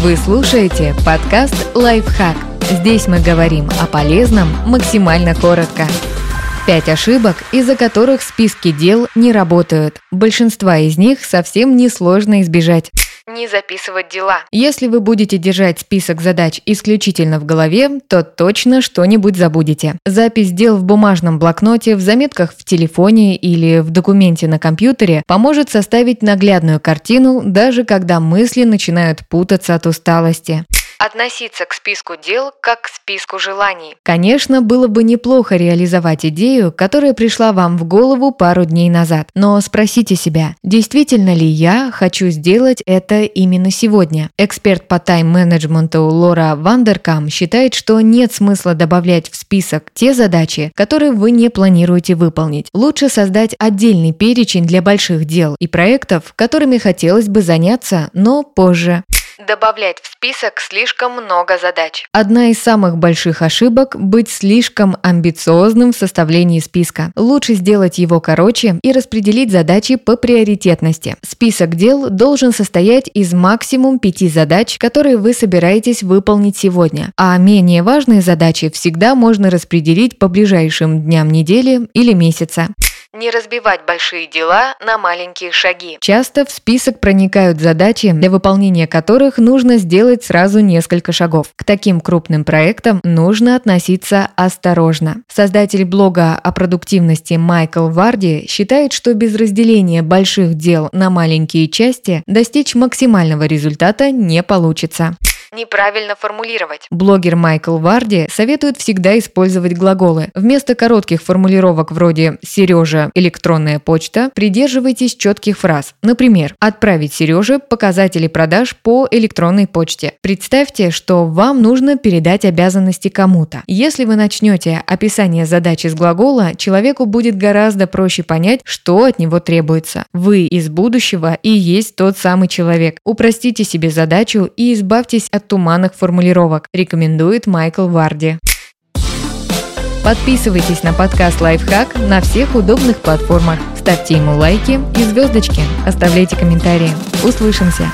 Вы слушаете подкаст «Лайфхак». Здесь мы говорим о полезном максимально коротко. Пять ошибок, из-за которых списки дел не работают. Большинства из них совсем несложно избежать не записывать дела. Если вы будете держать список задач исключительно в голове, то точно что-нибудь забудете. Запись дел в бумажном блокноте, в заметках в телефоне или в документе на компьютере поможет составить наглядную картину, даже когда мысли начинают путаться от усталости относиться к списку дел как к списку желаний. Конечно, было бы неплохо реализовать идею, которая пришла вам в голову пару дней назад. Но спросите себя, действительно ли я хочу сделать это именно сегодня? Эксперт по тайм-менеджменту Лора Вандеркам считает, что нет смысла добавлять в список те задачи, которые вы не планируете выполнить. Лучше создать отдельный перечень для больших дел и проектов, которыми хотелось бы заняться, но позже добавлять в список слишком много задач. Одна из самых больших ошибок – быть слишком амбициозным в составлении списка. Лучше сделать его короче и распределить задачи по приоритетности. Список дел должен состоять из максимум пяти задач, которые вы собираетесь выполнить сегодня, а менее важные задачи всегда можно распределить по ближайшим дням недели или месяца не разбивать большие дела на маленькие шаги. Часто в список проникают задачи, для выполнения которых нужно сделать сразу несколько шагов. К таким крупным проектам нужно относиться осторожно. Создатель блога о продуктивности Майкл Варди считает, что без разделения больших дел на маленькие части достичь максимального результата не получится неправильно формулировать. Блогер Майкл Варди советует всегда использовать глаголы. Вместо коротких формулировок вроде «Сережа, электронная почта» придерживайтесь четких фраз. Например, «Отправить Сереже показатели продаж по электронной почте». Представьте, что вам нужно передать обязанности кому-то. Если вы начнете описание задачи с глагола, человеку будет гораздо проще понять, что от него требуется. Вы из будущего и есть тот самый человек. Упростите себе задачу и избавьтесь от туманных формулировок, рекомендует Майкл Варди. Подписывайтесь на подкаст «Лайфхак» на всех удобных платформах. Ставьте ему лайки и звездочки. Оставляйте комментарии. Услышимся!